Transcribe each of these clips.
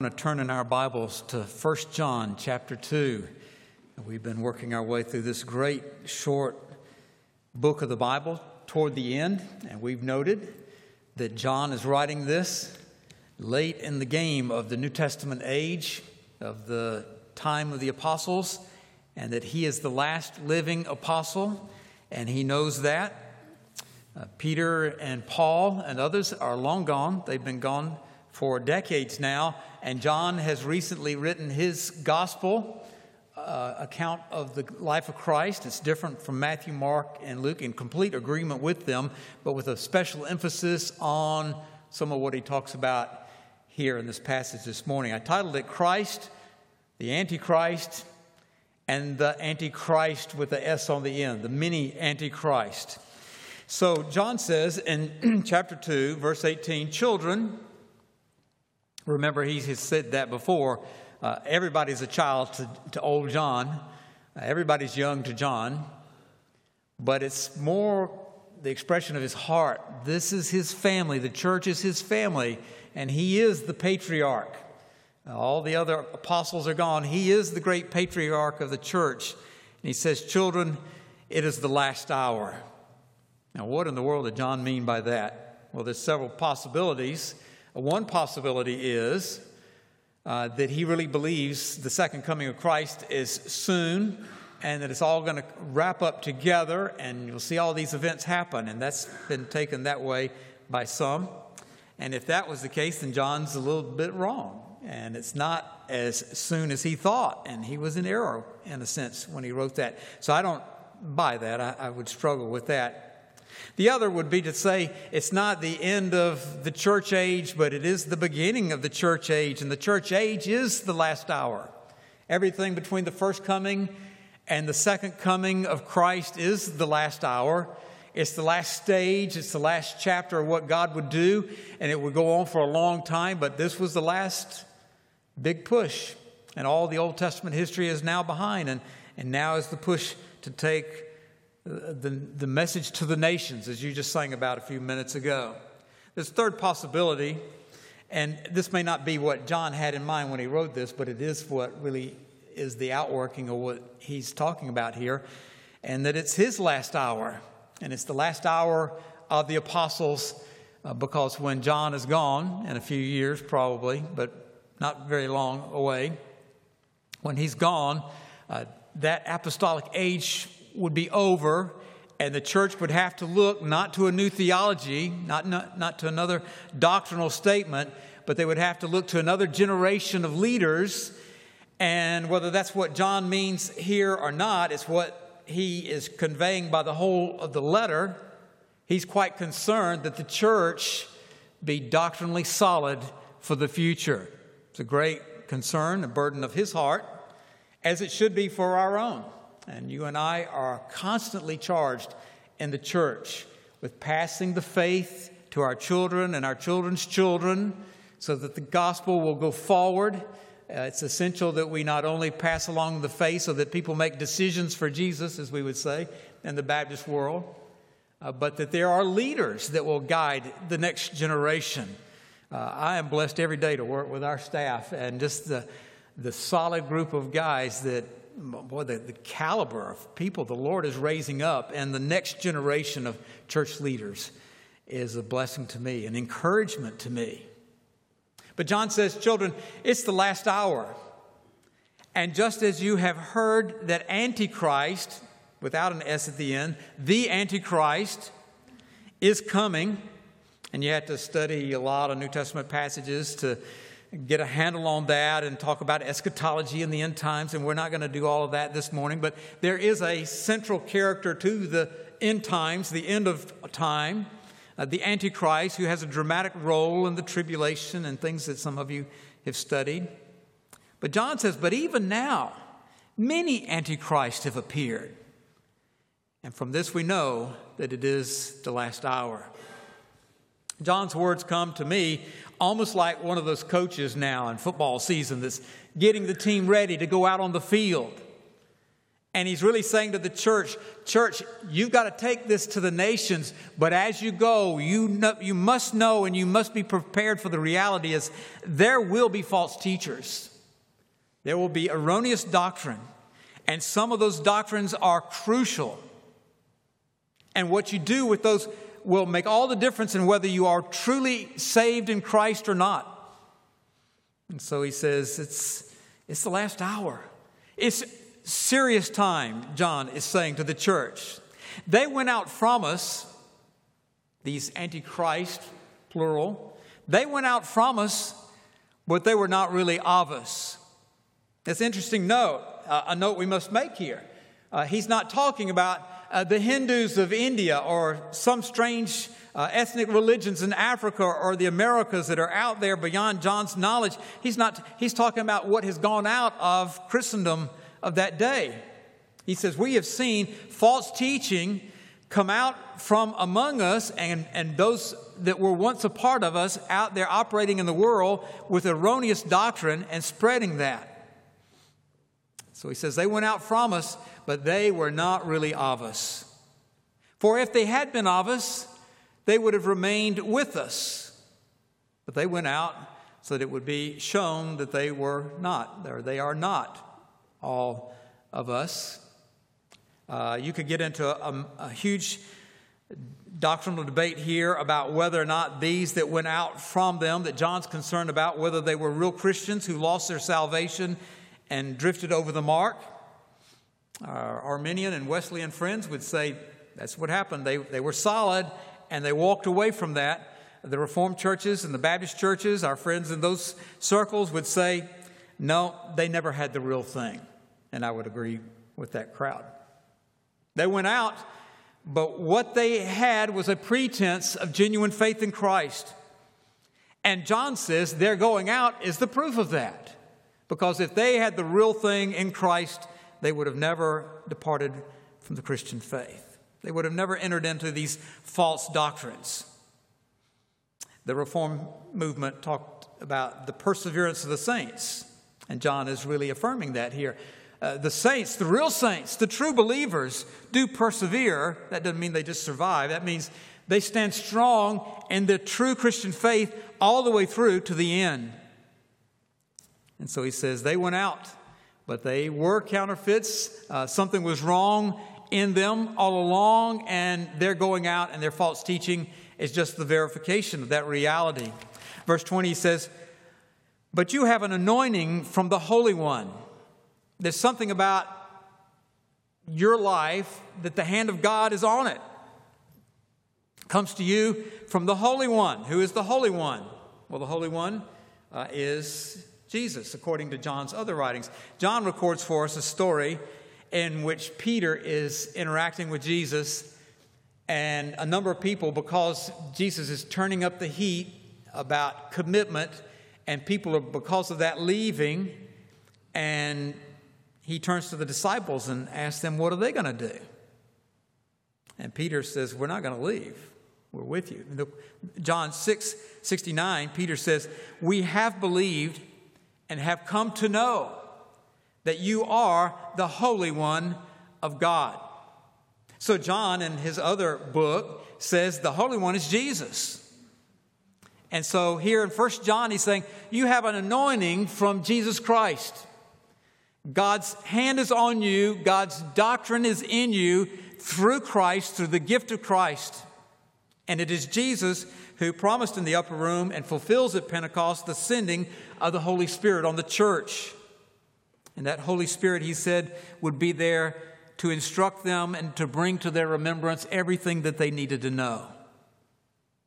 going to turn in our Bibles to 1 John chapter 2. We've been working our way through this great short book of the Bible toward the end, and we've noted that John is writing this late in the game of the New Testament age, of the time of the apostles, and that he is the last living apostle, and he knows that. Uh, Peter and Paul and others are long gone, they've been gone for decades now and John has recently written his gospel uh, account of the life of Christ. It's different from Matthew, Mark, and Luke, in complete agreement with them, but with a special emphasis on some of what he talks about here in this passage this morning. I titled it Christ, the Antichrist, and the Antichrist with the S on the end, the mini Antichrist. So John says in chapter 2, verse 18, Children, Remember, he has said that before. Uh, everybody's a child to, to old John, uh, everybody's young to John, but it's more the expression of his heart. This is his family, the church is his family, and he is the patriarch. All the other apostles are gone. He is the great patriarch of the church. And he says, Children, it is the last hour. Now, what in the world did John mean by that? Well, there's several possibilities. One possibility is uh, that he really believes the second coming of Christ is soon and that it's all going to wrap up together and you'll see all these events happen. And that's been taken that way by some. And if that was the case, then John's a little bit wrong. And it's not as soon as he thought. And he was in error, in a sense, when he wrote that. So I don't buy that. I, I would struggle with that. The other would be to say it's not the end of the church age, but it is the beginning of the church age, and the church age is the last hour. Everything between the first coming and the second coming of Christ is the last hour. It's the last stage, it's the last chapter of what God would do, and it would go on for a long time, but this was the last big push. And all the Old Testament history is now behind, and, and now is the push to take the, the message to the nations, as you just sang about a few minutes ago. A third possibility, and this may not be what John had in mind when he wrote this, but it is what really is the outworking of what he's talking about here, and that it's his last hour. And it's the last hour of the apostles uh, because when John is gone, in a few years probably, but not very long away, when he's gone, uh, that apostolic age would be over and the church would have to look not to a new theology, not, not, not to another doctrinal statement, but they would have to look to another generation of leaders. And whether that's what John means here or not, it's what he is conveying by the whole of the letter. He's quite concerned that the church be doctrinally solid for the future. It's a great concern, a burden of his heart, as it should be for our own. And you and I are constantly charged in the church with passing the faith to our children and our children's children so that the gospel will go forward. Uh, it's essential that we not only pass along the faith so that people make decisions for Jesus, as we would say in the Baptist world, uh, but that there are leaders that will guide the next generation. Uh, I am blessed every day to work with our staff and just the, the solid group of guys that boy, the, the caliber of people the Lord is raising up and the next generation of church leaders is a blessing to me, an encouragement to me. But John says, Children, it's the last hour. And just as you have heard that Antichrist, without an S at the end, the Antichrist is coming, and you have to study a lot of New Testament passages to get a handle on that and talk about eschatology in the end times, and we're not going to do all of that this morning, but there is a central character to the end times, the end of time, uh, the Antichrist, who has a dramatic role in the tribulation and things that some of you have studied. But John says, but even now, many Antichrists have appeared. And from this we know that it is the last hour. John's words come to me almost like one of those coaches now in football season that's getting the team ready to go out on the field. And he's really saying to the church, church, you've got to take this to the nations, but as you go, you, know, you must know and you must be prepared for the reality is there will be false teachers. There will be erroneous doctrine, and some of those doctrines are crucial. And what you do with those will make all the difference in whether you are truly saved in Christ or not. And so he says, it's, it's the last hour. It's serious time, John is saying to the church. They went out from us, these antichrist, plural, they went out from us, but they were not really of us. That's interesting note, uh, a note we must make here. Uh, he's not talking about uh, the Hindus of India or some strange uh, ethnic religions in Africa or the Americas that are out there beyond John's knowledge. He's not, he's talking about what has gone out of Christendom of that day. He says, We have seen false teaching come out from among us and, and those that were once a part of us out there operating in the world with erroneous doctrine and spreading that. So he says, They went out from us, but they were not really of us. For if they had been of us, they would have remained with us. But they went out so that it would be shown that they were not, or they are not all of us. Uh, you could get into a, a, huge doctrinal debate here about whether or not these that went out from them, that John's concerned about, whether they were real Christians who lost their salvation and drifted over the mark. Our Arminian and Wesleyan friends would say that's what happened. They, they were solid and they walked away from that. The Reformed churches and the Baptist churches, our friends in those circles would say, no, they never had the real thing. And I would agree with that crowd. They went out, but what they had was a pretense of genuine faith in Christ. And John says their going out is the proof of that. Because if they had the real thing in Christ, they would have never departed from the Christian faith. They would have never entered into these false doctrines. The Reform movement talked about the perseverance of the saints, and John is really affirming that here. Uh, the saints, the real saints, the true believers do persevere. That doesn't mean they just survive. That means they stand strong in the true Christian faith all the way through to the end. And so he says they went out, but they were counterfeits. Uh, something was wrong in them all along, and their going out and their false teaching is just the verification of that reality. Verse 20 says, But you have an anointing from the Holy One there's something about your life that the hand of God is on it. Comes to you from the Holy One. Who is the Holy One? Well, the Holy One uh, is Jesus, according to John's other writings. John records for us a story in which Peter is interacting with Jesus and a number of people, because Jesus is turning up the heat about commitment, and people are, because of that, leaving. And he turns to the disciples and asks them, What are they going to do? And Peter says, We're not going to leave. We're with you. John 6 69, Peter says, We have believed and have come to know that you are the Holy One of God. So, John, in his other book, says the Holy One is Jesus. And so, here in First John, he's saying, You have an anointing from Jesus Christ. God's hand is on you, God's doctrine is in you through Christ, through the gift of Christ. And it is Jesus who promised in the upper room and fulfills at Pentecost the sending of the Holy Spirit on the church. And that Holy Spirit, he said, would be there to instruct them and to bring to their remembrance everything that they needed to know.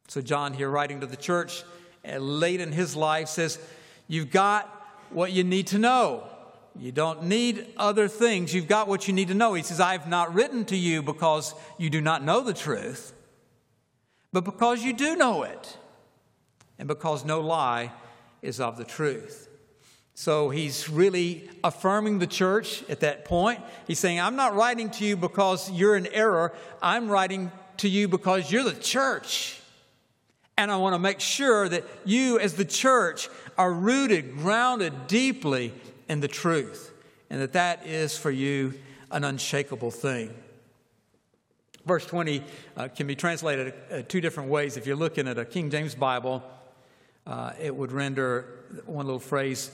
So, John, here writing to the church uh, late in his life, says, You've got what you need to know. You don't need other things. You've got what you need to know. He says, I have not written to you because you do not know the truth, but because you do know it, and because no lie is of the truth. So he's really affirming the church at that point. He's saying, I'm not writing to you because you're in error. I'm writing to you because you're the church. And I want to make sure that you, as the church, are rooted, grounded deeply in the truth, and that that is for you an unshakable thing. Verse 20 uh, can be translated uh, two different ways. If you're looking at a King James Bible, uh, it would render one little phrase,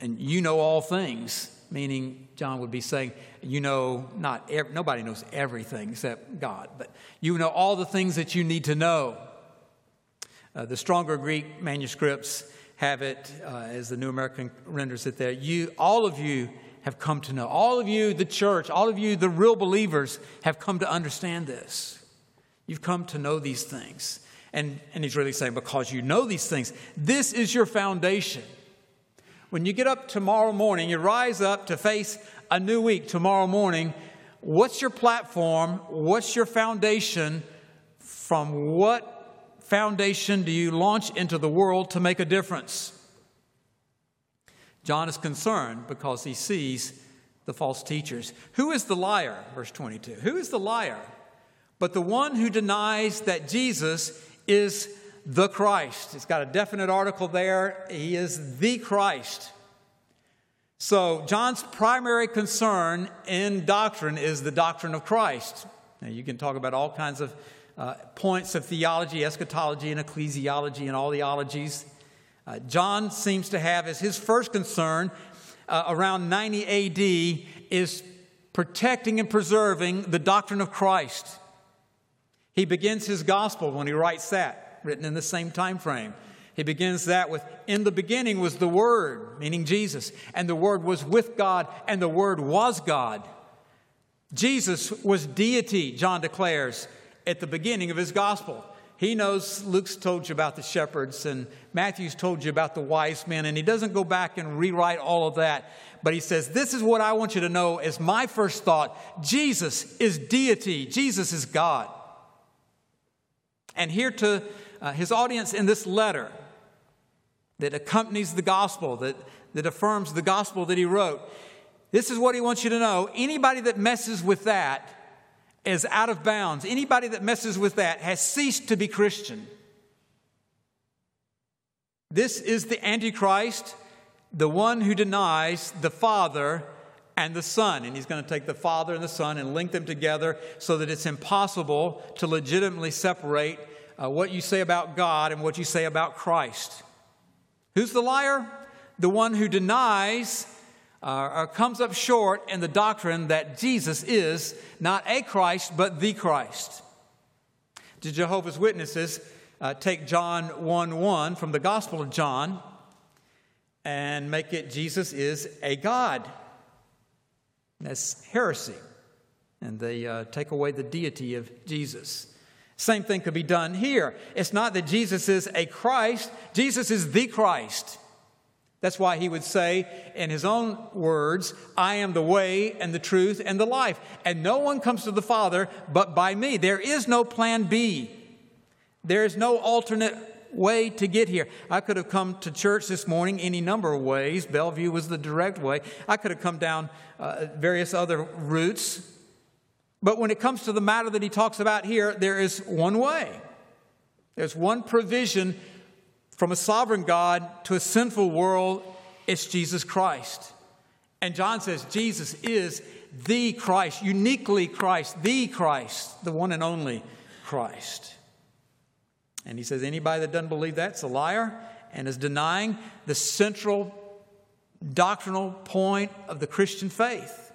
and you know all things, meaning John would be saying, you know, not ev- nobody knows everything except God, but you know all the things that you need to know. Uh, the stronger Greek manuscripts have it, uh, as the New American renders it there. You, all of you have come to know. All of you, the church, all of you, the real believers, have come to understand this. You've come to know these things. And, and he's really saying, because you know these things, this is your foundation. When you get up tomorrow morning, you rise up to face a new week tomorrow morning. What's your platform? What's your foundation? From what foundation do you launch into the world to make a difference? John is concerned because he sees the false teachers. Who is the liar? Verse 22. Who is the liar? But the one who denies that Jesus is the Christ. It's got a definite article there. He is the Christ. So, John's primary concern in doctrine is the doctrine of Christ. Now, you can talk about all kinds of uh, points of theology, eschatology, and ecclesiology, and all the ologies. Uh, John seems to have as his first concern uh, around 90 AD is protecting and preserving the doctrine of Christ. He begins his gospel when he writes that, written in the same time frame. He begins that with, In the beginning was the Word, meaning Jesus, and the Word was with God, and the Word was God. Jesus was deity, John declares at the beginning of his gospel. He knows Luke's told you about the shepherds and Matthew's told you about the wise men, and he doesn't go back and rewrite all of that. But he says, This is what I want you to know as my first thought Jesus is deity, Jesus is God. And here to uh, his audience in this letter that accompanies the gospel, that, that affirms the gospel that he wrote, this is what he wants you to know. Anybody that messes with that, is out of bounds. Anybody that messes with that has ceased to be Christian. This is the Antichrist, the one who denies the Father and the Son. And he's going to take the Father and the Son and link them together so that it's impossible to legitimately separate uh, what you say about God and what you say about Christ. Who's the liar? The one who denies uh, comes up short in the doctrine that Jesus is not a Christ, but the Christ. The Jehovah's Witnesses uh, take John 1 1 from the Gospel of John and make it Jesus is a God. That's heresy. And they uh, take away the deity of Jesus. Same thing could be done here. It's not that Jesus is a Christ, Jesus is the Christ. That's why he would say in his own words, I am the way and the truth and the life. And no one comes to the Father but by me. There is no plan B. There is no alternate way to get here. I could have come to church this morning any number of ways. Bellevue was the direct way. I could have come down uh, various other routes. But when it comes to the matter that he talks about here, there is one way. There's one provision from a sovereign God to a sinful world, it's Jesus Christ. And John says Jesus is the Christ, uniquely Christ, the Christ, the one and only Christ. And he says anybody that doesn't believe that's a liar and is denying the central doctrinal point of the Christian faith.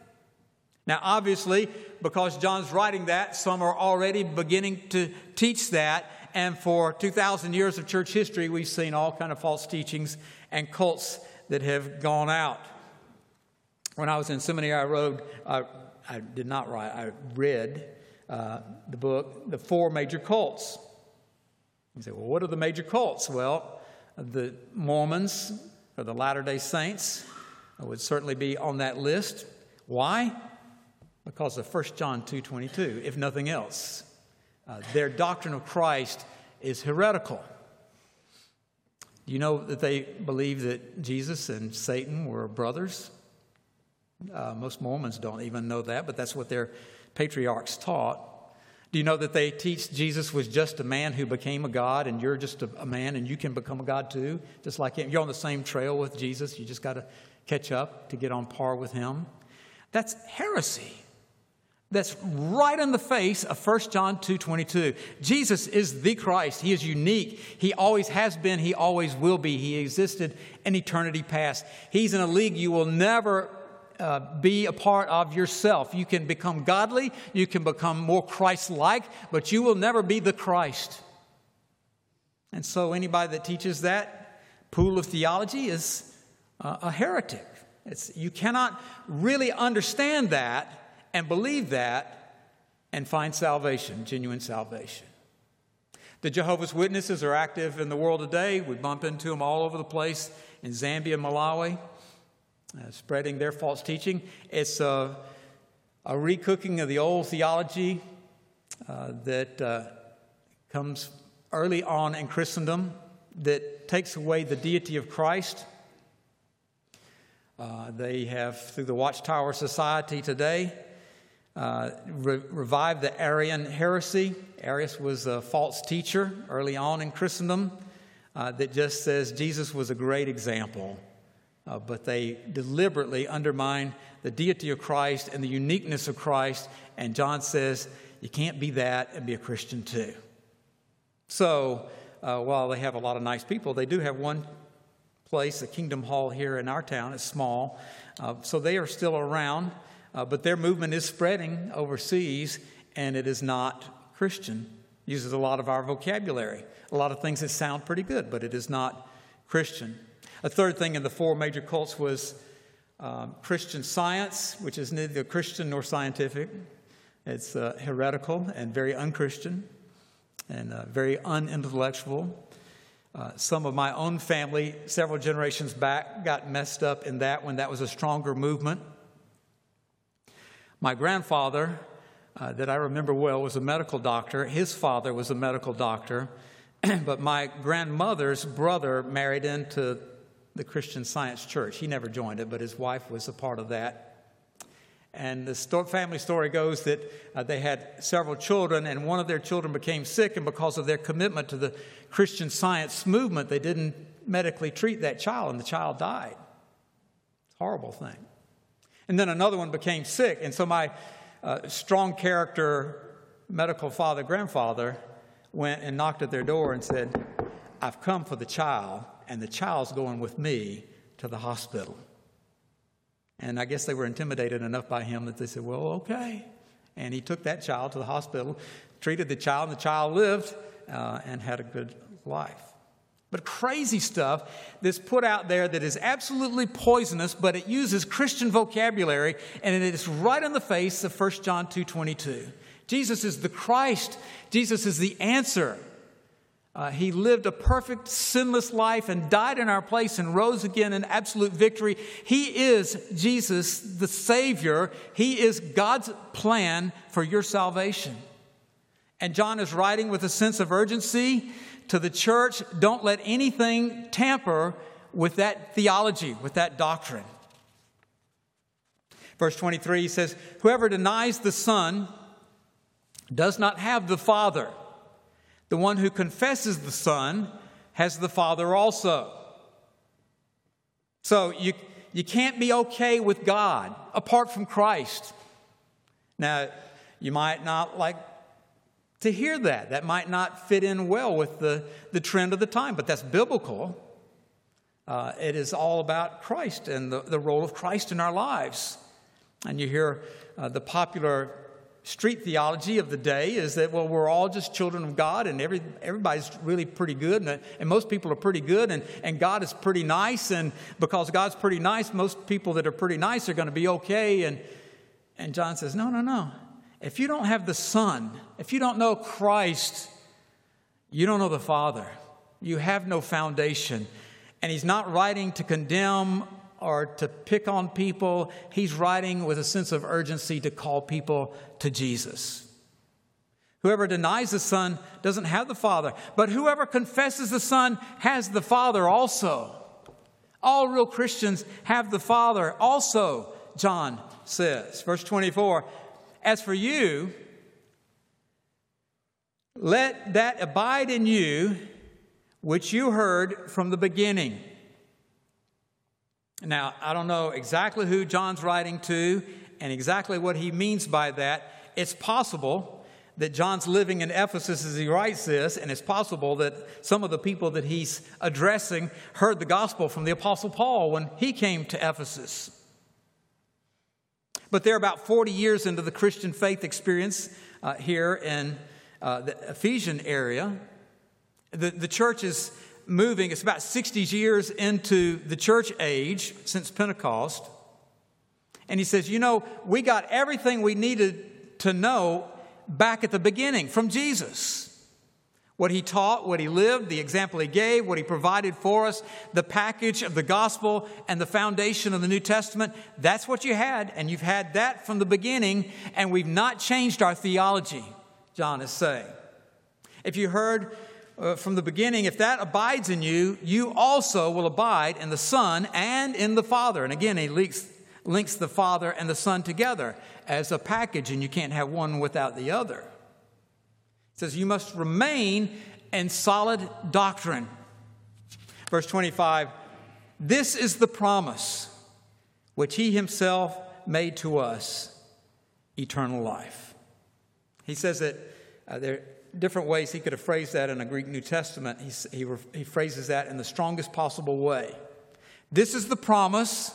Now, obviously, because John's writing that, some are already beginning to teach that, and for 2,000 years of church history, we've seen all kind of false teachings and cults that have gone out. When I was in seminary, I wrote, I, I did not write, I read uh, the book, The Four Major Cults. You say, well, what are the major cults? Well, the Mormons or the Latter day Saints would certainly be on that list. Why? Because of 1 John 2.22, if nothing else. Uh, their doctrine of Christ is heretical. Do you know that they believe that Jesus and Satan were brothers? Uh, most Mormons don't even know that, but that's what their patriarchs taught. Do you know that they teach Jesus was just a man who became a God and you're just a, a man and you can become a God too, just like him? You're on the same trail with Jesus. You just got to catch up to get on par with him. That's heresy. That's right in the face of 1 John 2:22. Jesus is the Christ. He is unique. He always has been, he always will be. He existed in eternity past. He's in a league you will never uh, be a part of yourself. You can become godly, you can become more Christ like, but you will never be the Christ. And so, anybody that teaches that pool of theology is uh, a heretic. It's, you cannot really understand that and believe that and find salvation, genuine salvation. The Jehovah's Witnesses are active in the world today. We bump into them all over the place in Zambia, Malawi, uh, spreading their false teaching. It's a, a recooking of the old theology uh, that uh, comes early on in Christendom that takes away the deity of Christ. Uh, they have, through the Watchtower Society today, uh, re- revived the Arian heresy. Arius was a false teacher early on in Christendom uh, that just says Jesus was a great example. Uh, but they deliberately undermine the deity of Christ and the uniqueness of Christ. And John says, you can't be that and be a Christian too. So, uh, while they have a lot of nice people, they do have one place, the Kingdom Hall here in our town. It's small. Uh, so they are still around. Uh, but their movement is spreading overseas, and it is not Christian. Uses a lot of our vocabulary, a lot of things that sound pretty good, but it is not Christian. A third thing in the four major cults was um, Christian science, which is neither Christian nor scientific. It's uh, heretical and very unchristian and uh, very unintellectual. Uh, some of my own family, several generations back, got messed up in that when that was a stronger movement. My grandfather, uh, that I remember well, was a medical doctor. His father was a medical doctor. but my grandmother's brother married into the Christian Science Church. He never joined it, but his wife was a part of that. And the family story goes that uh, they had several children, and one of their children became sick, and because of their commitment to the Christian Science movement, they didn't medically treat that child, and the child died. It's a horrible thing. And then another one became sick. And so my uh, strong character medical father, grandfather, went and knocked at their door and said, I've come for the child, and the child's going with me to the hospital. And I guess they were intimidated enough by him that they said, Well, okay. And he took that child to the hospital, treated the child, and the child lived uh, and had a good life. But crazy stuff that's put out there that is absolutely poisonous, but it uses Christian vocabulary, and it is right in the face of 1 John 2.22. Jesus is the Christ. Jesus is the answer. Uh, he lived a perfect, sinless life and died in our place and rose again in absolute victory. He is Jesus, the Savior. He is God's plan for your salvation. And John is writing with a sense of urgency to the church, don't let anything tamper with that theology, with that doctrine. Verse 23 he says, Whoever denies the Son does not have the Father. The one who confesses the Son has the Father also. So you, you can't be okay with God apart from Christ. Now, you might not like to hear that. That might not fit in well with the, the trend of the time, but that's biblical. Uh, it is all about Christ and the, the role of Christ in our lives. And you hear uh, the popular street theology of the day is that, well, we're all just children of God and every, everybody's really pretty good and, and most people are pretty good and, and God is pretty nice. And because God's pretty nice, most people that are pretty nice are going to be okay. And, and John says, no, no, no. If you don't have the Son, if you don't know Christ, you don't know the Father. You have no foundation. And he's not writing to condemn or to pick on people. He's writing with a sense of urgency to call people to Jesus. Whoever denies the Son doesn't have the Father, but whoever confesses the Son has the Father also. All real Christians have the Father also, John says. Verse 24 as for you, let that abide in you which you heard from the beginning. Now, I don't know exactly who John's writing to and exactly what he means by that, it's possible that John's living in Ephesus as he writes this, and it's possible that some of the people that he's addressing heard the gospel from the Apostle Paul when he came to Ephesus. But they're about 40 years into the Christian faith experience uh, here in uh, the Ephesian area. The, the church is moving, it's about 60 years into the church age since Pentecost. And he says, You know, we got everything we needed to know back at the beginning from Jesus. What he taught, what he lived, the example he gave, what he provided for us, the package of the gospel and the foundation of the New Testament, that's what you had. And you've had that from the beginning, and we've not changed our theology, John is saying. If you heard uh, from the beginning, if that abides in you, you also will abide in the Son and in the Father. And again, he links, links the Father and the Son together as a package, and you can't have one without the other. It says, You must remain in solid doctrine. Verse 25 This is the promise which he himself made to us eternal life. He says that uh, there are different ways he could have phrased that in a Greek New Testament. He, he, he phrases that in the strongest possible way. This is the promise,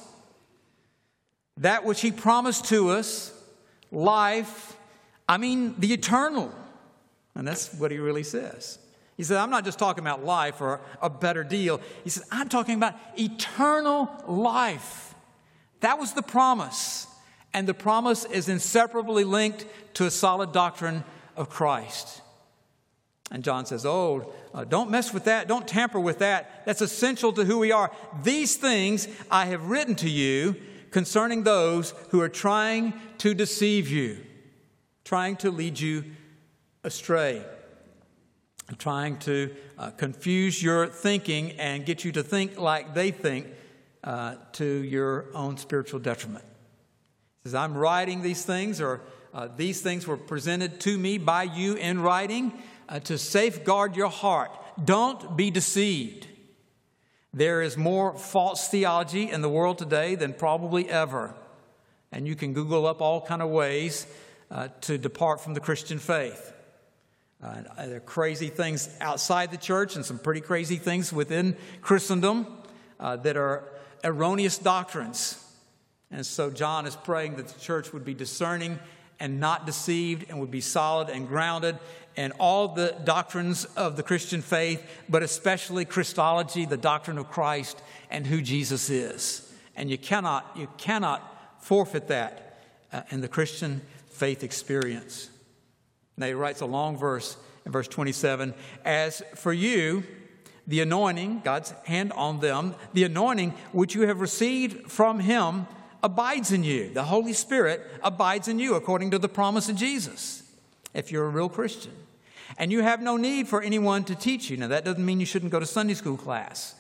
that which he promised to us life, I mean the eternal. And that's what he really says. He said, I'm not just talking about life or a better deal. He said, I'm talking about eternal life. That was the promise. And the promise is inseparably linked to a solid doctrine of Christ. And John says, Oh, uh, don't mess with that. Don't tamper with that. That's essential to who we are. These things I have written to you concerning those who are trying to deceive you, trying to lead you astray, trying to uh, confuse your thinking and get you to think like they think uh, to your own spiritual detriment. He says, I'm writing these things, or uh, these things were presented to me by you in writing uh, to safeguard your heart. Don't be deceived. There is more false theology in the world today than probably ever. And you can Google up all kind of ways uh, to depart from the Christian faith. Uh, there are crazy things outside the church and some pretty crazy things within Christendom uh, that are erroneous doctrines. And so John is praying that the church would be discerning and not deceived and would be solid and grounded in all the doctrines of the Christian faith, but especially Christology, the doctrine of Christ and who Jesus is. And you cannot, you cannot forfeit that uh, in the Christian faith experience. Now he writes a long verse in verse 27 As for you, the anointing, God's hand on them, the anointing which you have received from him abides in you. The Holy Spirit abides in you according to the promise of Jesus, if you're a real Christian. And you have no need for anyone to teach you. Now, that doesn't mean you shouldn't go to Sunday school class.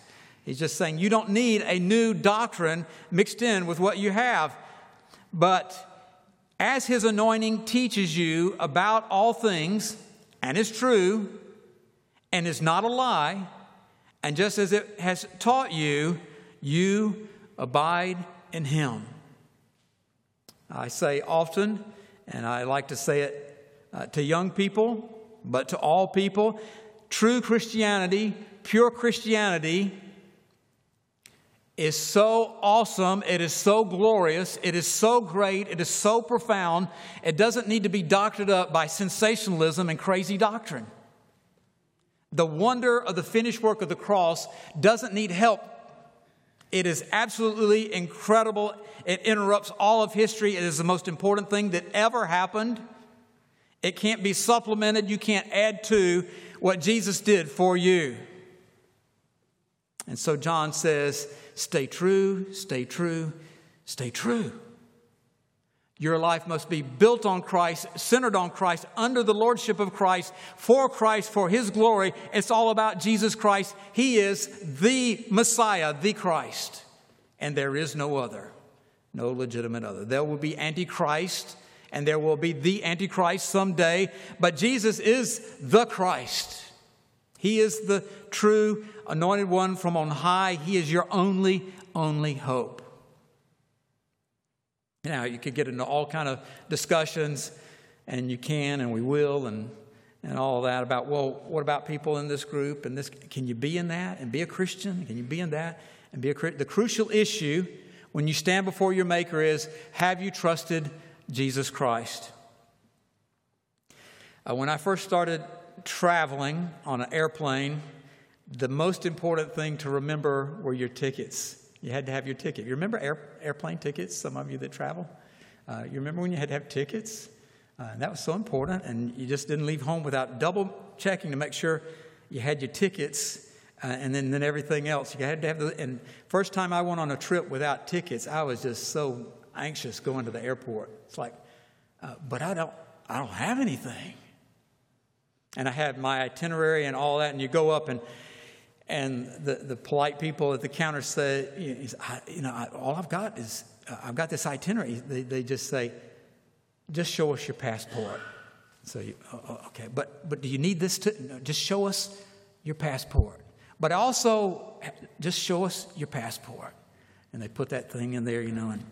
He's just saying you don't need a new doctrine mixed in with what you have. But as his anointing teaches you about all things and is true and is not a lie, and just as it has taught you, you abide in him. I say often, and I like to say it uh, to young people, but to all people, true Christianity, pure Christianity, is so awesome. It is so glorious. It is so great. It is so profound. It doesn't need to be doctored up by sensationalism and crazy doctrine. The wonder of the finished work of the cross doesn't need help. It is absolutely incredible. It interrupts all of history. It is the most important thing that ever happened. It can't be supplemented. You can't add to what Jesus did for you. And so John says, Stay true, stay true, stay true. Your life must be built on Christ, centered on Christ, under the lordship of Christ, for Christ, for His glory. It's all about Jesus Christ. He is the Messiah, the Christ. And there is no other, no legitimate other. There will be Antichrist, and there will be the Antichrist someday, but Jesus is the Christ. He is the true anointed one from on high. He is your only, only hope. Now, you could get into all kind of discussions and you can, and we will, and and all that about well, what about people in this group and this? Can you be in that and be a Christian? Can you be in that and be a Christian? the crucial issue when you stand before your Maker is have you trusted Jesus Christ? Uh, when I first started traveling on an airplane, the most important thing to remember were your tickets. You had to have your ticket. You remember air, airplane tickets, some of you that travel? Uh, you remember when you had to have tickets? Uh, that was so important, and you just didn't leave home without double checking to make sure you had your tickets. Uh, and then, then everything else. You had to have the. And first time I went on a trip without tickets, I was just so anxious going to the airport. It's like, uh, but I don't, I don't have anything. And I had my itinerary and all that, and you go up and and the, the polite people at the counter say, you know, I, all I've got is, uh, I've got this itinerary. They, they just say, just show us your passport. So, you, oh, oh, okay, but, but do you need this to, no, just show us your passport. But also, just show us your passport. And they put that thing in there, you know, and,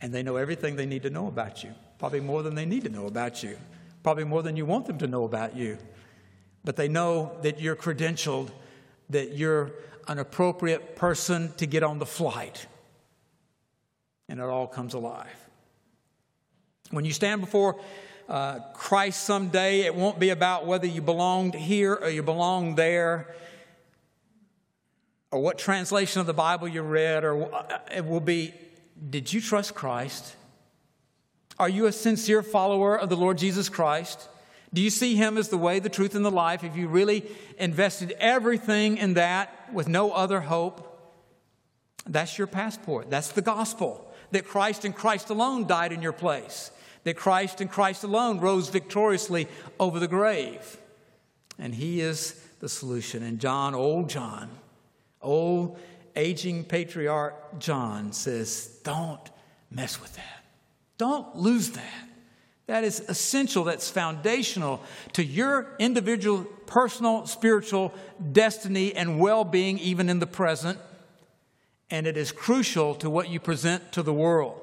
and they know everything they need to know about you. Probably more than they need to know about you. Probably more than you want them to know about you. But they know that you're credentialed that you're an appropriate person to get on the flight. And it all comes alive. When you stand before uh, Christ someday, it won't be about whether you belonged here or you belong there, or what translation of the Bible you read, or uh, it will be did you trust Christ? Are you a sincere follower of the Lord Jesus Christ? Do you see Him as the way, the truth, and the life? If you really invested everything in that with no other hope, that's your passport. That's the gospel. That Christ and Christ alone died in your place. That Christ and Christ alone rose victoriously over the grave. And He is the solution. And John, old John, old aging patriarch John says, don't mess with that. Don't lose that. That is essential, that's foundational to your individual, personal, spiritual destiny and well being, even in the present. And it is crucial to what you present to the world.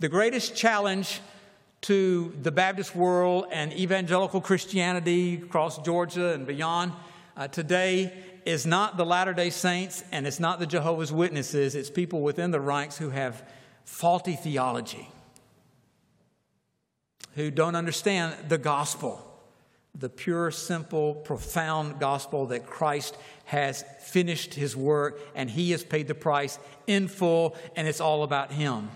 The greatest challenge to the Baptist world and evangelical Christianity across Georgia and beyond uh, today is not the Latter day Saints and it's not the Jehovah's Witnesses, it's people within the ranks who have faulty theology who don't understand the gospel, the pure, simple, profound gospel that Christ has finished his work and he has paid the price in full and it's all about him.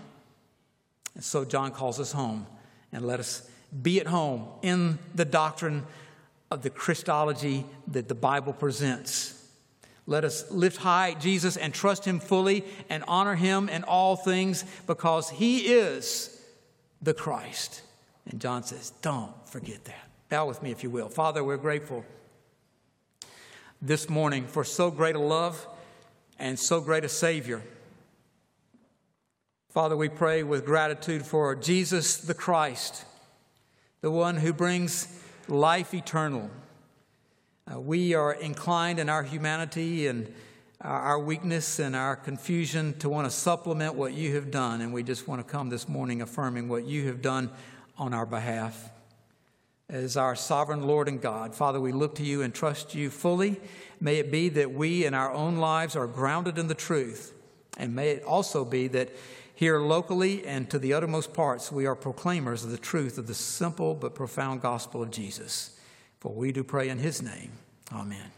And so John calls us home and let us be at home in the doctrine of the Christology that the Bible presents. Let us lift high Jesus and trust him fully and honor him in all things because he is the Christ. And John says, Don't forget that. Bow with me, if you will. Father, we're grateful this morning for so great a love and so great a Savior. Father, we pray with gratitude for Jesus the Christ, the one who brings life eternal. Uh, we are inclined in our humanity and our weakness and our confusion to want to supplement what you have done, and we just want to come this morning affirming what you have done on our behalf. As our sovereign Lord and God, Father, we look to you and trust you fully. May it be that we in our own lives are grounded in the truth, and may it also be that here locally and to the uttermost parts we are proclaimers of the truth of the simple but profound gospel of Jesus. For we do pray in his name. Amen.